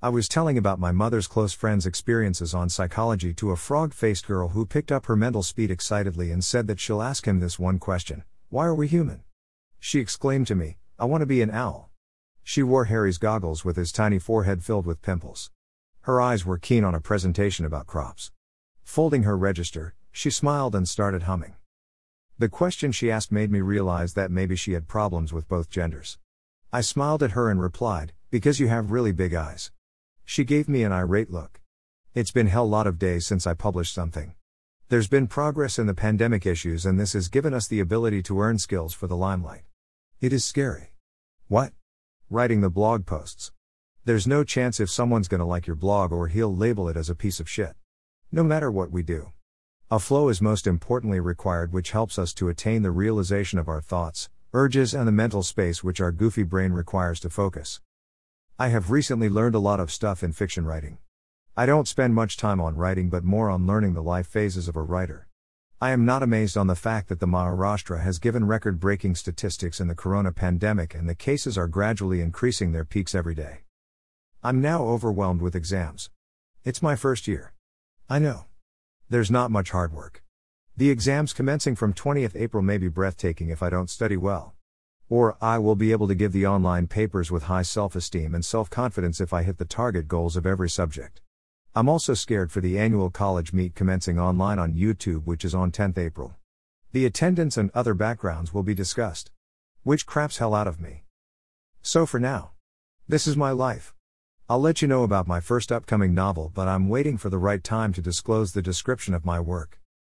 I was telling about my mother's close friend's experiences on psychology to a frog faced girl who picked up her mental speed excitedly and said that she'll ask him this one question Why are we human? She exclaimed to me, I want to be an owl. She wore Harry's goggles with his tiny forehead filled with pimples. Her eyes were keen on a presentation about crops. Folding her register, she smiled and started humming. The question she asked made me realize that maybe she had problems with both genders. I smiled at her and replied, Because you have really big eyes. She gave me an irate look. It's been hell lot of days since I published something. There's been progress in the pandemic issues, and this has given us the ability to earn skills for the limelight. It is scary. What? Writing the blog posts. There's no chance if someone's gonna like your blog or he'll label it as a piece of shit. No matter what we do. A flow is most importantly required, which helps us to attain the realization of our thoughts, urges, and the mental space which our goofy brain requires to focus. I have recently learned a lot of stuff in fiction writing. I don't spend much time on writing but more on learning the life phases of a writer. I am not amazed on the fact that the Maharashtra has given record breaking statistics in the corona pandemic and the cases are gradually increasing their peaks every day. I'm now overwhelmed with exams. It's my first year. I know. There's not much hard work. The exams commencing from 20th April may be breathtaking if I don't study well. Or, I will be able to give the online papers with high self esteem and self confidence if I hit the target goals of every subject. I'm also scared for the annual college meet commencing online on YouTube, which is on 10th April. The attendance and other backgrounds will be discussed. Which craps hell out of me. So for now, this is my life. I'll let you know about my first upcoming novel, but I'm waiting for the right time to disclose the description of my work.